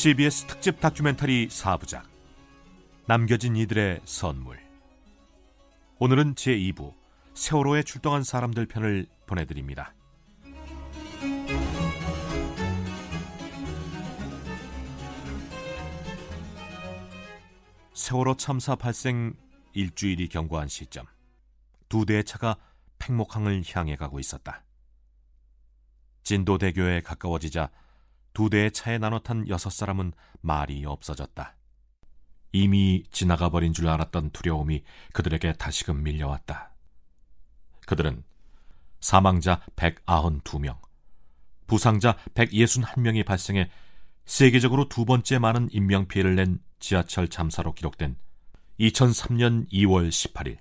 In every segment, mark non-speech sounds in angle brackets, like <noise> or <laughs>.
CBS 특집 다큐멘터리 4부작 남겨진 이들의 선물 오늘은 제2부 세월호에 출동한 사람들 편을 보내드립니다. 세월호 참사 발생 일주일이 경과한 시점 두 대의 차가 팽목항을 향해 가고 있었다. 진도대교에 가까워지자 두 대의 차에 나눠 탄 여섯 사람은 말이 없어졌다. 이미 지나가 버린 줄 알았던 두려움이 그들에게 다시금 밀려왔다. 그들은 사망자 192명, 부상자 161명이 발생해 세계적으로 두 번째 많은 인명피해를 낸 지하철 참사로 기록된 2003년 2월 18일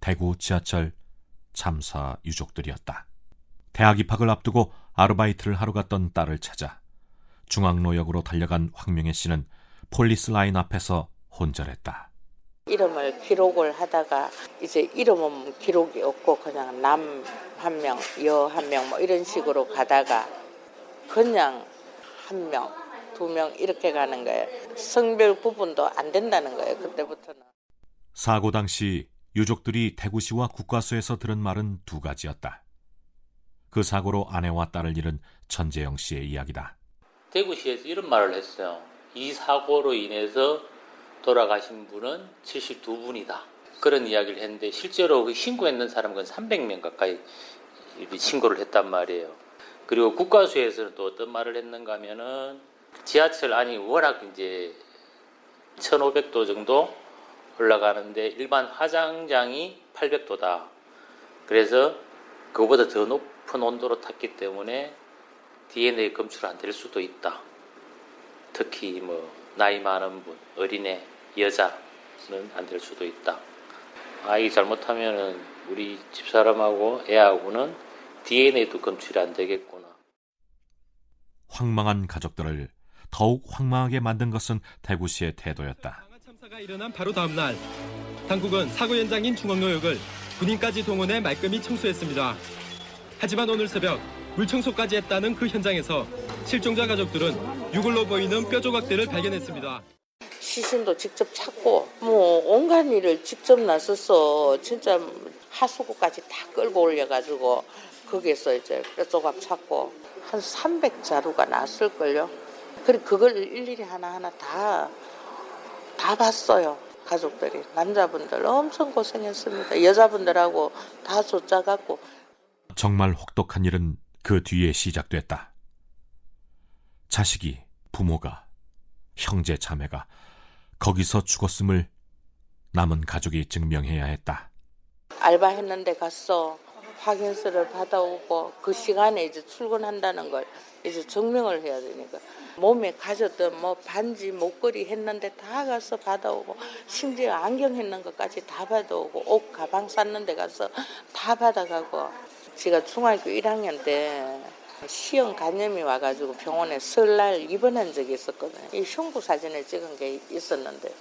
대구 지하철 참사 유족들이었다. 대학 입학을 앞두고 아르바이트를 하러 갔던 딸을 찾아 중앙로역으로 달려간 황명애 씨는 폴리스 라인 앞에서 혼절했다. 이름을 기록을 하다가 이제 이름은 기록이 없고 그냥 남 한 명, 여 한 명 뭐 이런 식으로 가다가 그냥 한 명, 두 명 이렇게 가는 거예요. 성별 구분도 안 된다는 거예요. 그때부터는. 사고 당시 유족들이 대구시와 국과수에서 들은 말은 두 가지였다. 그 사고로 아내와 딸을 잃은 천재영 씨의 이야기다. 대구시에서 이런 말을 했어요. 이 사고로 인해서 돌아가신 분은 72분이다. 그런 이야기를 했는데 실제로 그 신고했는 사람은 300명 가까이 신고를 했단 말이에요. 그리고 국가수에서는 또 어떤 말을 했는가 하면은 지하철 안이 워낙 이제 1500도 정도 올라가는데 일반 화장장이 800도다. 그래서 그거보다 더 높은 온도로 탔기 때문에 DNA 검출 안 될 수도 있다. 특히 뭐 나이 많은 분, 어린애, 여자는 안 될 수도 있다. 아이 잘못하면은 우리 집사람하고 애하고는 DNA도 검출이 안 되겠구나. 황망한 가족들을 더욱 황망하게 만든 것은 대구시의 태도였다. 참사가 일어난 바로 다음 날 당국은 사고 현장인 중앙로역을 군인까지 동원해 말끔히 청소했습니다. 하지만 오늘 새벽 물청소까지 했다는 그 현장에서 실종자 가족들은 유골로 보이는 뼈 조각들을 발견했습니다. 시신도 직접 찾고 뭐 온갖 일을 직접 나서서 진짜 하수구까지 다 끌고 올려가지고 거기에서 이제 뼈 조각 찾고 한 300자루가 났을걸요. 그리고 그걸 일일이 하나하나 다, 다 봤어요. 가족들이. 남자분들 엄청 고생했습니다. 여자분들하고 다 쫓아갔고. 정말 혹독한 일은 그 뒤에 시작됐다. 자식이, 부모가, 형제, 자매가 거기서 죽었음을 남은 가족이 증명해야 했다. 알바했는데 갔어. 확인서를 받아오고 그 시간에 이제 출근한다는 걸 이제 증명을 해야 되니까 몸에 가졌던 뭐 반지 목걸이 했는데 다 가서 받아오고 심지어 안경 했는 것까지 다 받아오고 옷 가방 쌌는 데 가서 다 받아가고 제가 중학교 1학년 때 시형 간염이 와가지고 병원에 설날 입원한 적이 있었거든요. 이 흉부 사진을 찍은 게 있었는데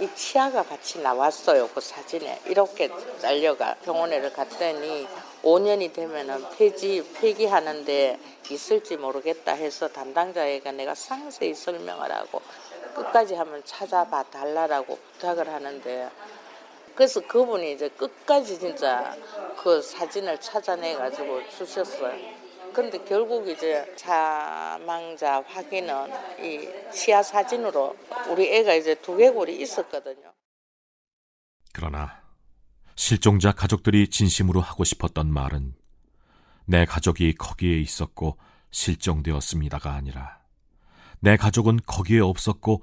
이 치아가 같이 나왔어요. 그 사진에 이렇게 잘려가 병원에를 갔더니 5년이 되면은 폐지 폐기하는데 있을지 모르겠다 해서 담당자에게 내가 상세히 설명을 하고 끝까지 한번 찾아봐 달라라고 부탁을 하는데 그래서 그분이 이제 끝까지 진짜 그 사진을 찾아내 가지고 주셨어요. 근데 결국 이제 사망자 확인은 이 치아 사진으로 우리 애가 이제 두개골이 있었거든요. 그러나 실종자 가족들이 진심으로 하고 싶었던 말은 내 가족이 거기에 있었고 실종되었습니다가 아니라 내 가족은 거기에 없었고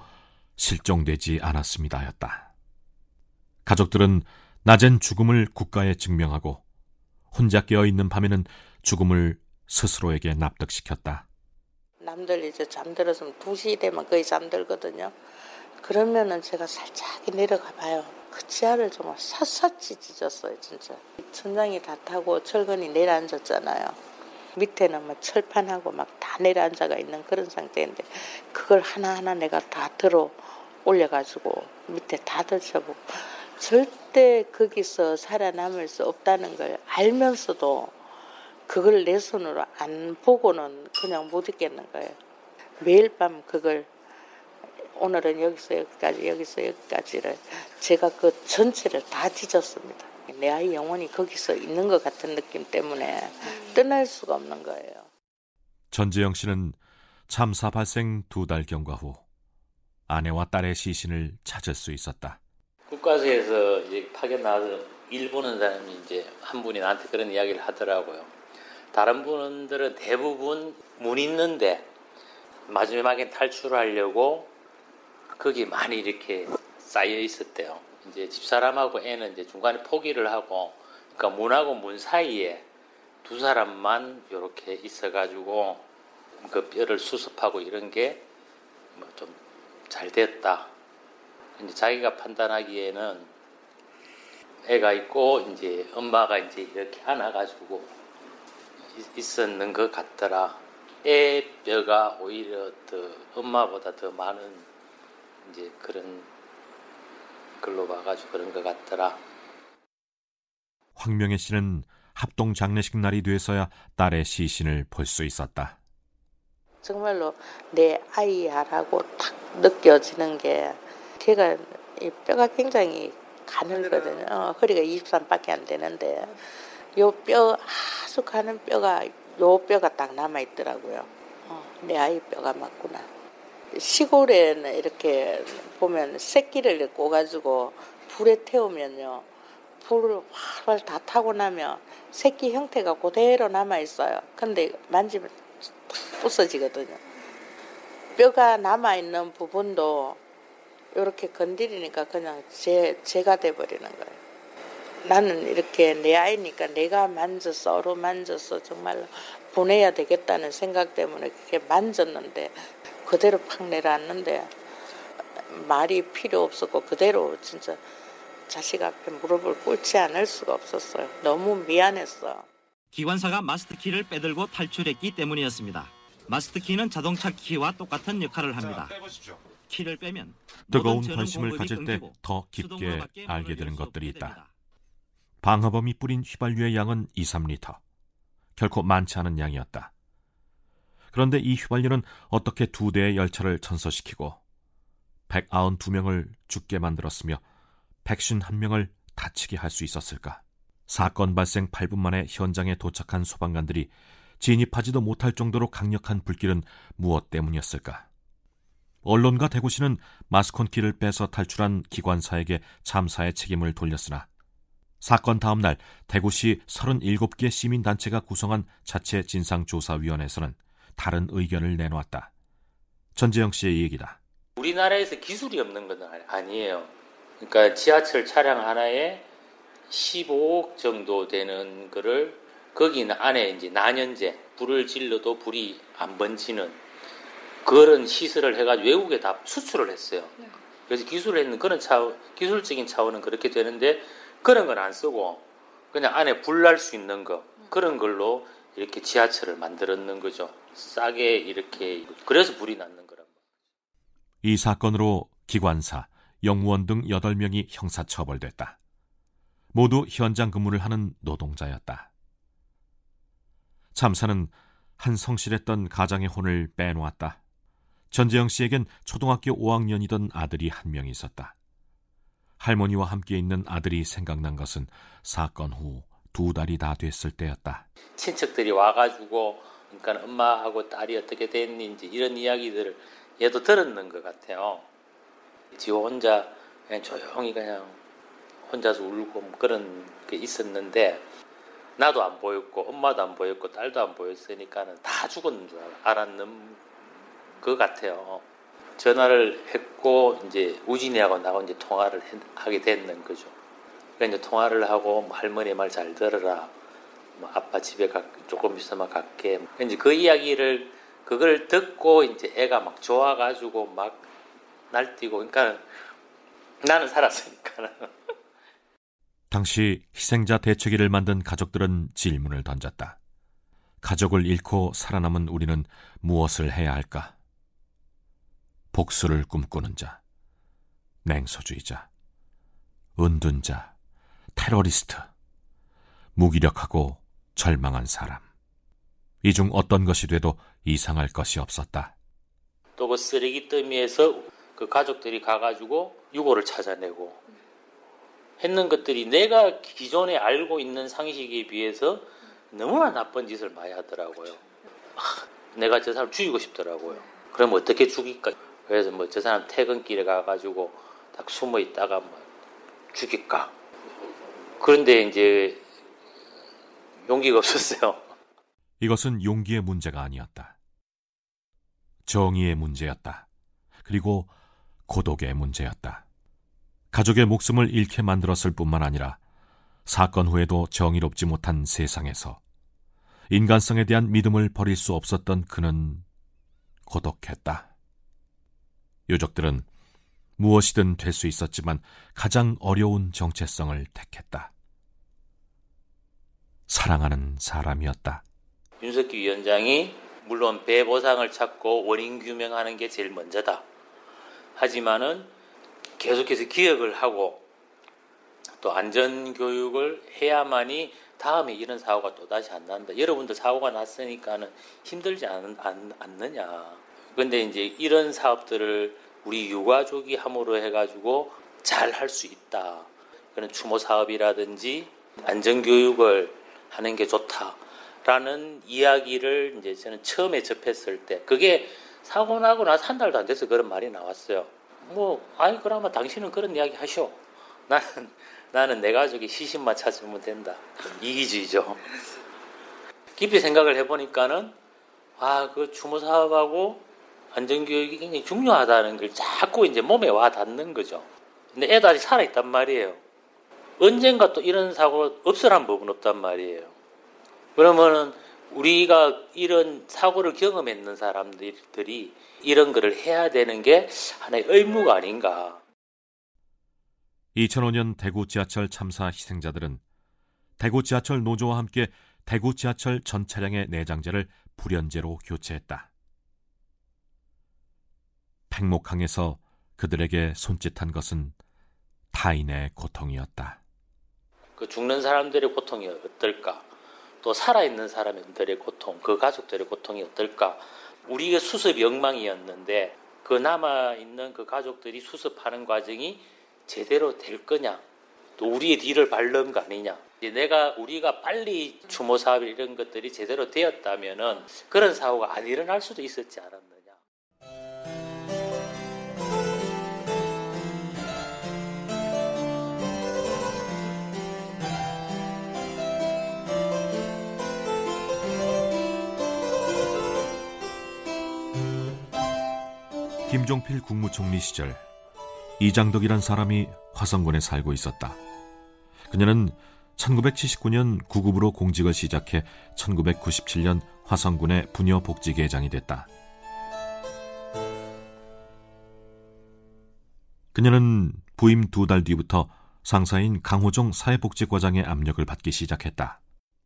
실종되지 않았습니다였다. 가족들은 낮엔 죽음을 국가에 증명하고 혼자 깨어 있는 밤에는 죽음을 스스로에게 납득시켰다. 남들 이제 잠들었으면 2시 되면 거의 잠들거든요. 그러면은 제가 살짝 내려가 봐요. 그 지하를 정말 샅샅이 찢었어요, 진짜. 천장이 다 타고 철근이 내려앉았잖아요. 밑에는 막 철판하고 막 다 내려앉아가 있는 그런 상태인데 그걸 하나하나 내가 다 들어 올려가지고 밑에 다 들쳐보고 절대 거기서 살아남을 수 없다는 걸 알면서도 그걸 내 손으로 안 보고는 그냥 못 있겠는 거예요. 매일 밤 그걸 오늘은 여기서 여기까지 여기서 여기까지를 제가 그 전체를 다 뒤졌습니다. 내 아이 영혼이 거기서 있는 것 같은 느낌 때문에 떠날 수가 없는 거예요. 전재영 씨는 참사 발생 두 달 경과 후 아내와 딸의 시신을 찾을 수 있었다. 국가서에서 이제 파견 나와서 일 보는 사람이 이제 한 분이 나한테 그런 이야기를 하더라고요. 다른 분들은 대부분 문 있는데 마지막에 탈출하려고 거기 많이 이렇게 쌓여 있었대요. 이제 집사람하고 애는 이제 중간에 포기를 하고, 그러니까 문하고 문 사이에 두 사람만 이렇게 있어가지고 그 뼈를 수습하고 이런 게 뭐 좀 잘 됐다. 이제 자기가 판단하기에는 애가 있고 이제 엄마가 이제 이렇게 안아가지고 있었는 것 같더라. 애 뼈가 오히려 더 엄마보다 더 많은 이제 그런 걸로 봐가지고 그런 것 같더라. 황명애 씨는 합동 장례식 날이 돼서야 딸의 시신을 볼 수 있었다. 정말로 내 아이야라고 탁 느껴지는 게 이 뼈가 굉장히 가늘거든요. 어, 허리가 23밖에 안 되는데 요 뼈 아주 가는 뼈가 요 뼈가 딱 남아 있더라고요. 어, 내 아이 뼈가 맞구나. 시골에는 이렇게 보면 새끼를 꼬가지고 불에 태우면요. 불을 활활 다 타고 나면 새끼 형태가 그대로 남아 있어요. 근데 만지면 탁 부서지거든요. 뼈가 남아 있는 부분도 이렇게 건드리니까 그냥 제 제가 돼버리는 거예요. 나는 이렇게 내 아이니까 내가 만져서 어루 만져서 정말 보내야 되겠다는 생각 때문에 그렇게 만졌는데 그대로 팍 내려왔는데 말이 필요 없었고 그대로 진짜 자식 앞에 무릎을 꿇지 않을 수가 없었어요. 너무 미안했어. 기관사가 마스터 키를 빼들고 탈출했기 때문이었습니다. 마스터 키는 자동차 키와 똑같은 역할을 합니다. 키를 빼면 뜨거운 관심을 가질 때 더 깊게 알게 되는 것들이 있다. 방화범이 뿌린 휘발유의 양은 2, 3리터. 결코 많지 않은 양이었다. 그런데 이 휘발유는 어떻게 두 대의 열차를 전소시키고 192명을 죽게 만들었으며 151명을 다치게 할 수 있었을까? 사건 발생 8분 만에 현장에 도착한 소방관들이 진입하지도 못할 정도로 강력한 불길은 무엇 때문이었을까? 언론과 대구시는 마스콘키를 빼서 탈출한 기관사에게 참사의 책임을 돌렸으나 사건 다음 날 대구시 37개 시민단체가 구성한 자체 진상조사위원회에서는 다른 의견을 내놓았다. 전재영 씨의 얘기다. 우리나라에서 기술이 없는 건 아니에요. 그러니까 지하철 차량 하나에 15억 정도 되는 거를 거기는 안에 이제 난연제 불을 질러도 불이 안 번지는 그런 시설을 해가지고 외국에 다 수출을 했어요. 그래서 기술을 했는 그런 차 기술적인 차원은 그렇게 되는데 그런 건 안 쓰고 그냥 안에 불 날 수 있는 거 그런 걸로 이렇게 지하철을 만들었는 거죠. 싸게 이렇게 그래서 불이 났는 거란 이 사건으로 기관사, 영무원 등 8명이 형사 처벌됐다. 모두 현장 근무를 하는 노동자였다. 참사는 한 성실했던 가장의 혼을 빼놓았다. 전재영 씨에겐 초등학교 5학년이던 아들이 한 명 있었다. 할머니와 함께 있는 아들이 생각난 것은 사건 후 두 달이 다 됐을 때였다. 친척들이 와가지고 그러니까 엄마하고 딸이 어떻게 됐는지 이런 이야기들을 얘도 들었는 것 같아요. 지 혼자 그냥 조용히 그냥 혼자서 울고 뭐 그런 게 있었는데 나도 안 보였고 엄마도 안 보였고 딸도 안 보였으니까는 다 죽었는 줄 알았는 것 같아요. 전화를 했고 이제 우진이하고 나하고 이제 통화를 하게 됐는 거죠. 그러니까 이제 통화를 하고 뭐 할머니 말 잘 들어라. 뭐 아빠 집에 가, 조금 있으면 갈게. 이제 그 이야기를 그걸 듣고 이제 애가 막 좋아가지고 막 날뛰고 그러니까 나는 살았으니까. <laughs> 당시 희생자 대책위를 만든 가족들은 질문을 던졌다. 가족을 잃고 살아남은 우리는 무엇을 해야 할까? 복수를 꿈꾸는 자, 냉소주의자, 은둔자, 테러리스트, 무기력하고 절망한 사람. 이 중 어떤 것이 돼도 이상할 것이 없었다. 또 그 쓰레기 더미에서 그 가족들이 가가지고 유고를 찾아내고 했는 것들이 내가 기존에 알고 있는 상식에 비해서 너무나 나쁜 짓을 많이 하더라고요. 내가 저 사람 죽이고 싶더라고요. 그럼 어떻게 죽일까? 그래서 뭐 저 사람 퇴근길에 가가지고 딱 숨어 있다가 뭐 죽일까? 그런데 이제 용기가 없었어요. <laughs> 이것은 용기의 문제가 아니었다. 정의의 문제였다. 그리고 고독의 문제였다. 가족의 목숨을 잃게 만들었을 뿐만 아니라 사건 후에도 정의롭지 못한 세상에서 인간성에 대한 믿음을 버릴 수 없었던 그는 고독했다. 유족들은 무엇이든 될 수 있었지만 가장 어려운 정체성을 택했다. 사랑하는 사람이었다. 윤석기 위원장이 물론 배 보상을 찾고 원인 규명하는 게 제일 먼저다. 하지만은 계속해서 기억을 하고 또 안전 교육을 해야만이 다음에 이런 사고가 또 다시 안 난다. 여러분들 사고가 났으니까는 힘들지 않, 않, 않느냐. 근데 이제 이런 사업들을 우리 유가족이 함으로 해가지고 잘 할 수 있다. 그런 추모 사업이라든지 안전 교육을 하는 게 좋다라는 이야기를 이제 저는 처음에 접했을 때 그게 사고 나고 나서 한 달도 안 돼서 그런 말이 나왔어요. 뭐 아이 그러면 당신은 그런 이야기 하쇼. 나는 나는 내 가족이 시신만 찾으면 된다. 이기주의죠. 깊이 생각을 해보니까는 아 그 추모 사업하고 안전교육이 굉장히 중요하다는 걸 자꾸 이제 몸에 와 닿는 거죠. 근데 애도 아직 살아있단 말이에요. 언젠가 또 이런 사고가 없으란 법은 없단 말이에요. 그러면은 우리가 이런 사고를 경험했는 사람들이 이런 거를 해야 되는 게 하나의 의무가 아닌가. 2005년 대구 지하철 참사 희생자들은 대구 지하철 노조와 함께 대구 지하철 전 차량의 내장재를 불연제로 교체했다. 팽목항에서 그들에게 손짓한 것은 타인의 고통이었다. 그 죽는 사람들의 고통이 어떨까? 또 살아있는 사람들의 고통, 그 가족들의 고통이 어떨까? 우리의 수습이 엉망이었는데 그 남아있는 그 가족들이 수습하는 과정이 제대로 될 거냐? 또 우리의 뒤를 밟는 거 아니냐? 내가 우리가 빨리 추모 사업 이런 것들이 제대로 되었다면은 그런 사고가 안 일어날 수도 있었지 않았느냐? 김종필 국무총리 시절 이장덕이란 사람이 화성군에 살고 있었다. 그녀는 1979년 구급으로 공직을 시작해 1997년 화성군의 부녀복지계장이 됐다. 그녀는 부임 두 달 뒤부터 상사인 강호종 사회복지과장의 압력을 받기 시작했다.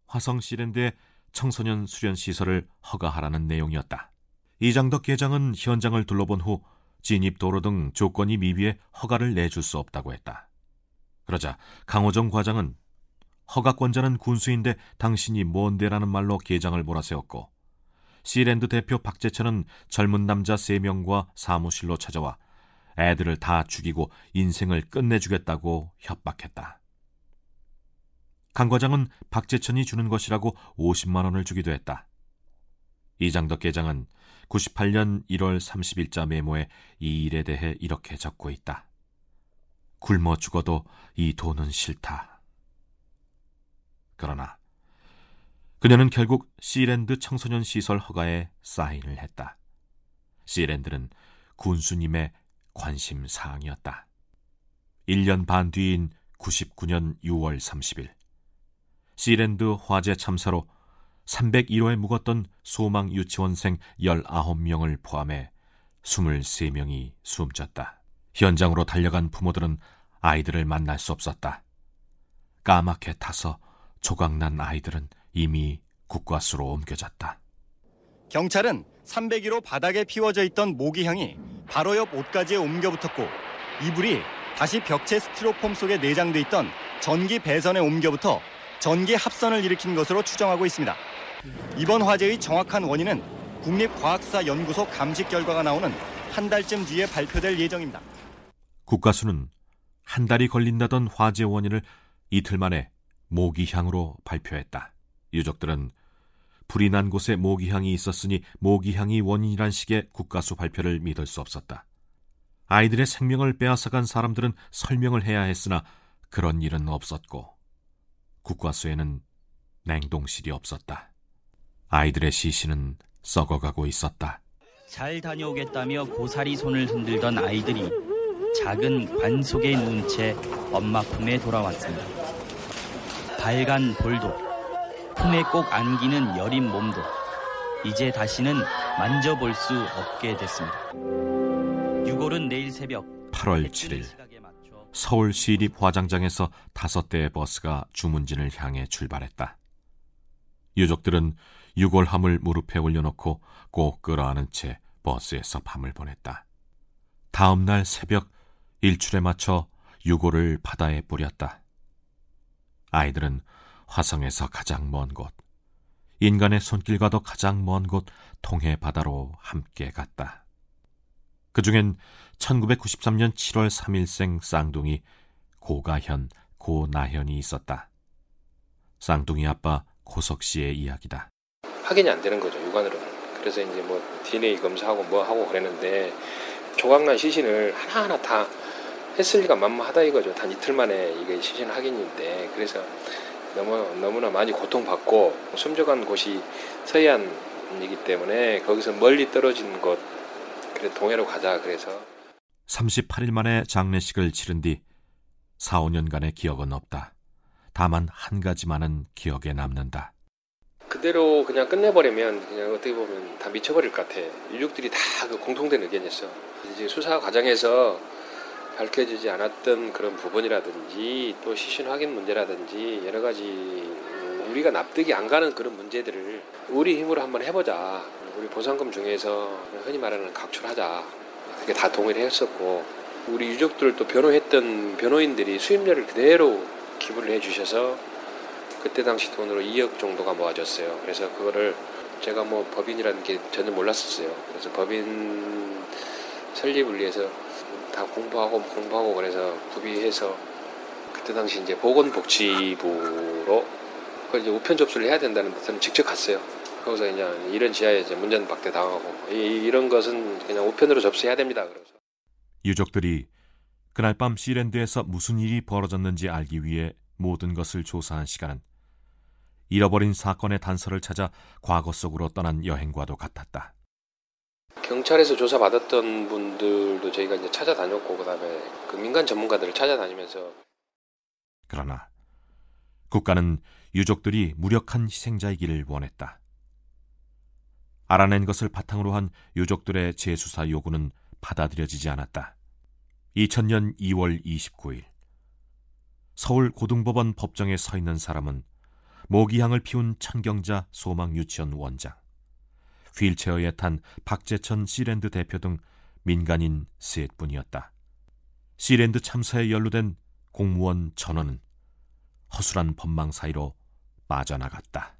화성 시랜드의 청소년 수련 시설을 허가하라는 내용이었다. 이장덕 계장은 현장을 둘러본 후 진입 도로 등 조건이 미비해 허가를 내줄 수 없다고 했다. 그러자 강호정 과장은 허가권자는 군수인데 당신이 뭔데라는 말로 계장을 몰아세웠고 시랜드 대표 박재천은 젊은 남자 3명과 사무실로 찾아와 애들을 다 죽이고 인생을 끝내주겠다고 협박했다. 강 과장은 박재천이 주는 것이라고 50만 원을 주기도 했다. 이장덕 계장은 98년 1월 30일자 메모에 이 일에 대해 이렇게 적고 있다. 굶어 죽어도 이 돈은 싫다. 그러나 그녀는 결국 시랜드 청소년 시설 허가에 사인을 했다. 시랜드는 군수님의 관심 사항이었다. 1년 반 뒤인 99년 6월 30일 시랜드 화재 참사로 301호에 묵었던 소망 유치원생 19명을 포함해 23명이 숨졌다. 현장으로 달려간 부모들은 아이들을 만날 수 없었다. 까맣게 타서 조각난 아이들은 이미 국과수로 옮겨졌다. 경찰은 301호 바닥에 피워져 있던 모기향이 바로 옆 옷가지에 옮겨 붙었고 이불이 다시 벽체 스티로폼 속에 내장돼 있던 전기 배선에 옮겨 붙어 전기 합선을 일으킨 것으로 추정하고 있습니다. 이번 화재의 정확한 원인은 국립과학수사연구소 감식 결과가 나오는 한 달쯤 뒤에 발표될 예정입니다. 국가수는 한 달이 걸린다던 화재 원인을 이틀 만에 모기향으로 발표했다. 유족들은 불이 난 곳에 모기향이 있었으니 모기향이 원인이란 식의 국가수 발표를 믿을 수 없었다. 아이들의 생명을 빼앗아간 사람들은 설명을 해야 했으나 그런 일은 없었고 국과수에는 냉동실이 없었다. 아이들의 시신은 썩어가고 있었다. 잘 다녀오겠다며 고사리 손을 흔들던 아이들이 작은 관 속에 누운 채 엄마 품에 돌아왔습니다. 발간 볼도, 품에 꼭 안기는 여린 몸도 이제 다시는 만져볼 수 없게 됐습니다. 유골은 내일 새벽 8월 7일 서울 시립 화장장에서 다섯 대의 버스가 주문진을 향해 출발했다. 유족들은 유골함을 무릎에 올려놓고 꼭 끌어안은 채 버스에서 밤을 보냈다. 다음 날 새벽 일출에 맞춰 유골을 바다에 뿌렸다. 아이들은 화성에서 가장 먼 곳, 인간의 손길과도 가장 먼 곳 통해 바다로 함께 갔다. 그 중엔 1993년 7월 3일생 쌍둥이 고가현, 고나현이 있었다. 쌍둥이 아빠 고석 씨의 이야기다. 확인이 안 되는 거죠 육안으로는. 그래서 이제 뭐 DNA 검사하고 뭐 하고 그랬는데 조각난 시신을 하나하나 다 했을 리가 만무하다 이거죠. 단 이틀 만에 이게 시신 확인인데 그래서 너무 너무나 많이 고통받고 숨져간 곳이 서해안이기 때문에 거기서 멀리 떨어진 곳 그래 동해로 가자 그래서 38일 만에 장례식을 치른 뒤 4, 5년간의 기억은 없다. 다만 한 가지만은 기억에 남는다. 그대로 그냥 끝내버리면 그냥 어떻게 보면 다 미쳐버릴 것 같아. 유족들이 다 그 공통된 의견이었어. 이제 수사 과정에서 밝혀지지 않았던 그런 부분이라든지 또 시신 확인 문제라든지 여러 가지 우리가 납득이 안 가는 그런 문제들을 우리 힘으로 한번 해보자. 우리 보상금 중에서 흔히 말하는 각출하자. 그게 다 동의를 했었고 우리 유족들도 변호했던 변호인들이 수임료를 그대로 기부를 해주셔서 그때 당시 돈으로 2억 정도가 모아졌어요. 그래서 그거를 제가 뭐 법인이라는 게 전혀 몰랐었어요. 그래서 법인 설립을 위해서 다 공부하고 공부하고 그래서 구비해서 그때 당시 이제 보건복지부로 그걸 이제 우편 접수를 해야 된다는 데서 직접 갔어요. 거기서 그냥 이런 지하에 이제 문전 박대 당하고 이, 런 것은 그냥 우편으로 접수해야 됩니다. 그래서 유족들이 그날 밤 시랜드에서 무슨 일이 벌어졌는지 알기 위해 모든 것을 조사한 시간은 잃어버린 사건의 단서를 찾아 과거 속으로 떠난 여행과도 같았다. 경찰에서 조사받았던 분들도 저희가 이제 찾아다녔고 그다음에 그 민간 전문가들을 찾아다니면서 그러나 국가는 유족들이 무력한 희생자이기를 원했다. 알아낸 것을 바탕으로 한 유족들의 재수사 요구는 받아들여지지 않았다. 2000년 2월 29일 서울 고등법원 법정에 서 있는 사람은 모기향을 피운 천경자 소망 유치원 원장, 휠체어에 탄 박재천 시랜드 대표 등 민간인 셋뿐이었다. 시랜드 참사에 연루된 공무원 전원은 허술한 법망 사이로 빠져나갔다.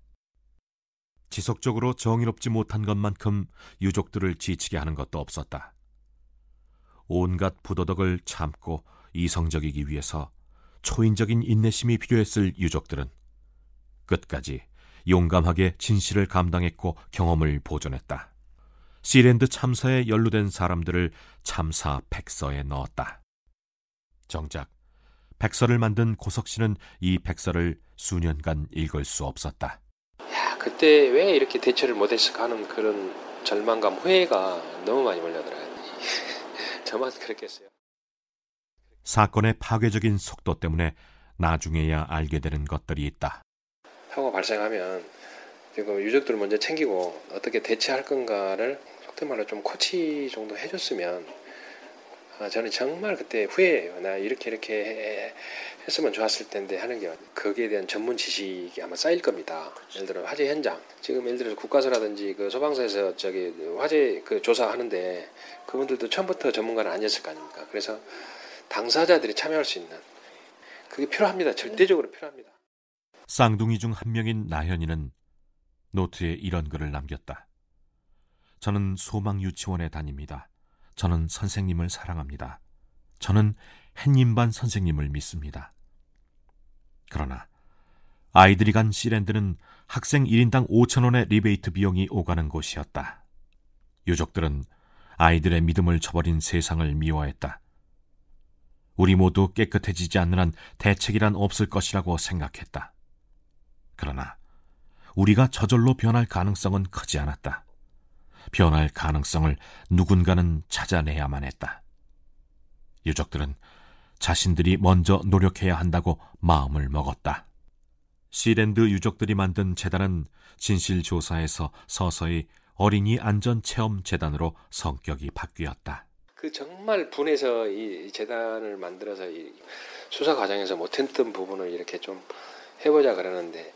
지속적으로 정의롭지 못한 것만큼 유족들을 지치게 하는 것도 없었다. 온갖 부도덕을 참고 이성적이기 위해서 초인적인 인내심이 필요했을 유족들은 끝까지 용감하게 진실을 감당했고 경험을 보존했다. 시랜드 참사에 연루된 사람들을 참사 백서에 넣었다. 정작 백서를 만든 고석 씨는 이 백서를 수년간 읽을 수 없었다. 야, 그때 왜 이렇게 대처를 못했을까 하는 그런 절망감, 후회가 너무 많이 몰려들어요. <laughs> 저만 그랬겠어요. 사건의 파괴적인 속도 때문에 나중에야 알게 되는 것들이 있다. 사고가 발생하면 지금 유족들을 먼저 챙기고 어떻게 대처할 건가를 속된 말로 좀 코치 정도 해줬으면 아, 저는 정말 그때 후회해요. 나 이렇게 이렇게 했으면 좋았을 텐데 하는 게 거기에 대한 전문 지식이 아마 쌓일 겁니다. 예를 들어 화재 현장 지금 예를 들어서 국가서라든지 그 소방서에서 저기 화재 그 조사하는데 그분들도 처음부터 전문가는 아니었을 거 아닙니까? 그래서 당사자들이 참여할 수 있는 그게 필요합니다. 절대적으로 필요합니다. 쌍둥이 중 한 명인 나현이는 노트에 이런 글을 남겼다. 저는 소망 유치원에 다닙니다. 저는 선생님을 사랑합니다. 저는 햇님반 선생님을 믿습니다. 그러나 아이들이 간 시랜드는 학생 1인당 5천원의 리베이트 비용이 오가는 곳이었다. 유족들은 아이들의 믿음을 저버린 세상을 미워했다. 우리 모두 깨끗해지지 않는 한 대책이란 없을 것이라고 생각했다. 그러나 우리가 저절로 변할 가능성은 크지 않았다. 변할 가능성을 누군가는 찾아내야만 했다. 유족들은 자신들이 먼저 노력해야 한다고 마음을 먹었다. 시랜드 유족들이 만든 재단은 진실조사에서 서서히 어린이 안전체험재단으로 성격이 바뀌었다. 그 정말 분해서 이 재단을 만들어서 이 수사 과정에서 못했던 부분을 이렇게 좀 해보자 그러는데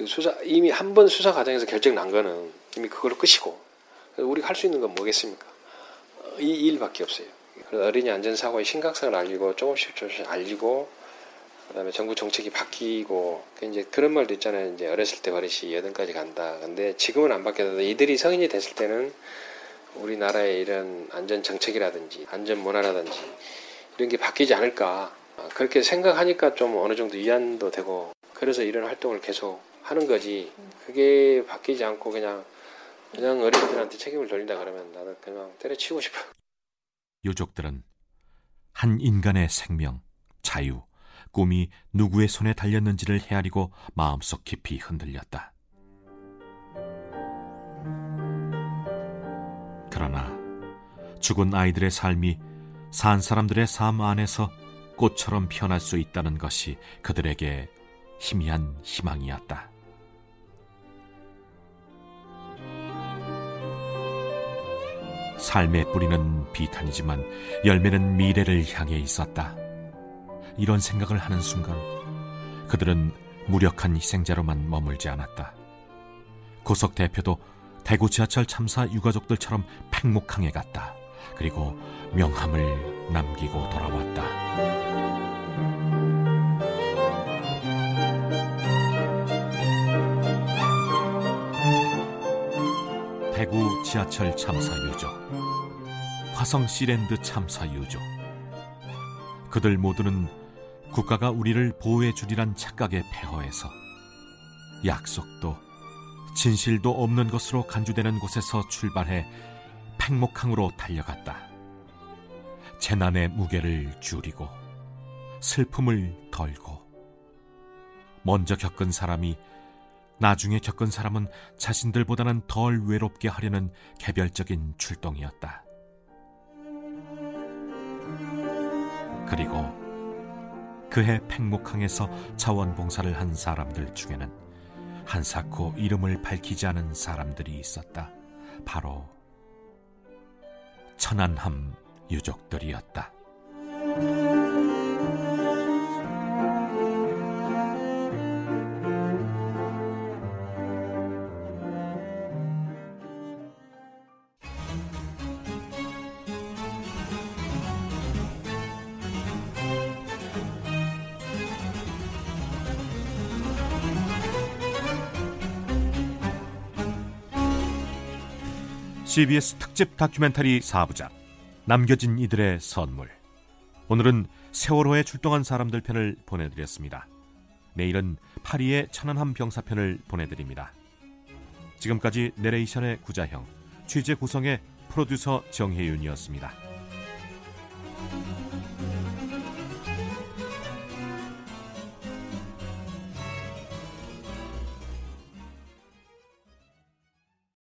그 수사 이미 한 번 수사 과정에서 결정 난 거는 이미 그걸로 끝이고 우리가 할 수 있는 건 뭐겠습니까? 이 일밖에 없어요. 어린이 안전 사고의 심각성을 알리고 조금씩 조금씩 알리고 그다음에 정부 정책이 바뀌고 그 이제 그런 말도 있잖아요. 이제 어렸을 때 버릇이 여든까지 간다. 근데 지금은 안 바뀌어도 이들이 성인이 됐을 때는 우리나라의 이런 안전 정책이라든지 안전 문화라든지 이런 게 바뀌지 않을까 그렇게 생각하니까 좀 어느 정도 위안도 되고 그래서 이런 활동을 계속 하는 거지 그게 바뀌지 않고 그냥 그냥 어린이들한테 책임을 돌린다 그러면 나는 그냥 때려치고 싶어. 유족들은 한 인간의 생명, 자유, 꿈이 누구의 손에 달렸는지를 헤아리고 마음속 깊이 흔들렸다. 그러나 죽은 아이들의 삶이 산 사람들의 삶 안에서 꽃처럼 피어날 수 있다는 것이 그들에게 희미한 희망이었다. 삶의 뿌리는 비탄이지만 열매는 미래를 향해 있었다. 이런 생각을 하는 순간 그들은 무력한 희생자로만 머물지 않았다. 고석 대표도 대구 지하철 참사 유가족들처럼 팽목항에 갔다. 그리고 명함을 남기고 돌아왔다. 대구 지하철 참사 유족, 화성 시랜드 참사 유족. 그들 모두는 국가가 우리를 보호해 주리란 착각에 폐허해서 약속도 진실도 없는 것으로 간주되는 곳에서 출발해 팽목항으로 달려갔다. 재난의 무게를 줄이고 슬픔을 덜고 먼저 겪은 사람이 나중에 겪은 사람은 자신들보다는 덜 외롭게 하려는 개별적인 출동이었다. 그리고 그해 팽목항에서 자원봉사를 한 사람들 중에는 한사코 이름을 밝히지 않은 사람들이 있었다. 바로 천안함 유족들이었다. CBS 특집 다큐멘터리 4부작 남겨진 이들의 선물 오늘은 세월호에 출동한 사람들 편을 보내드렸습니다. 내일은 파리의 천안함 병사편을 보내드립니다. 지금까지 내레이션의 구자형, 취재 구성의 프로듀서 정혜윤이었습니다.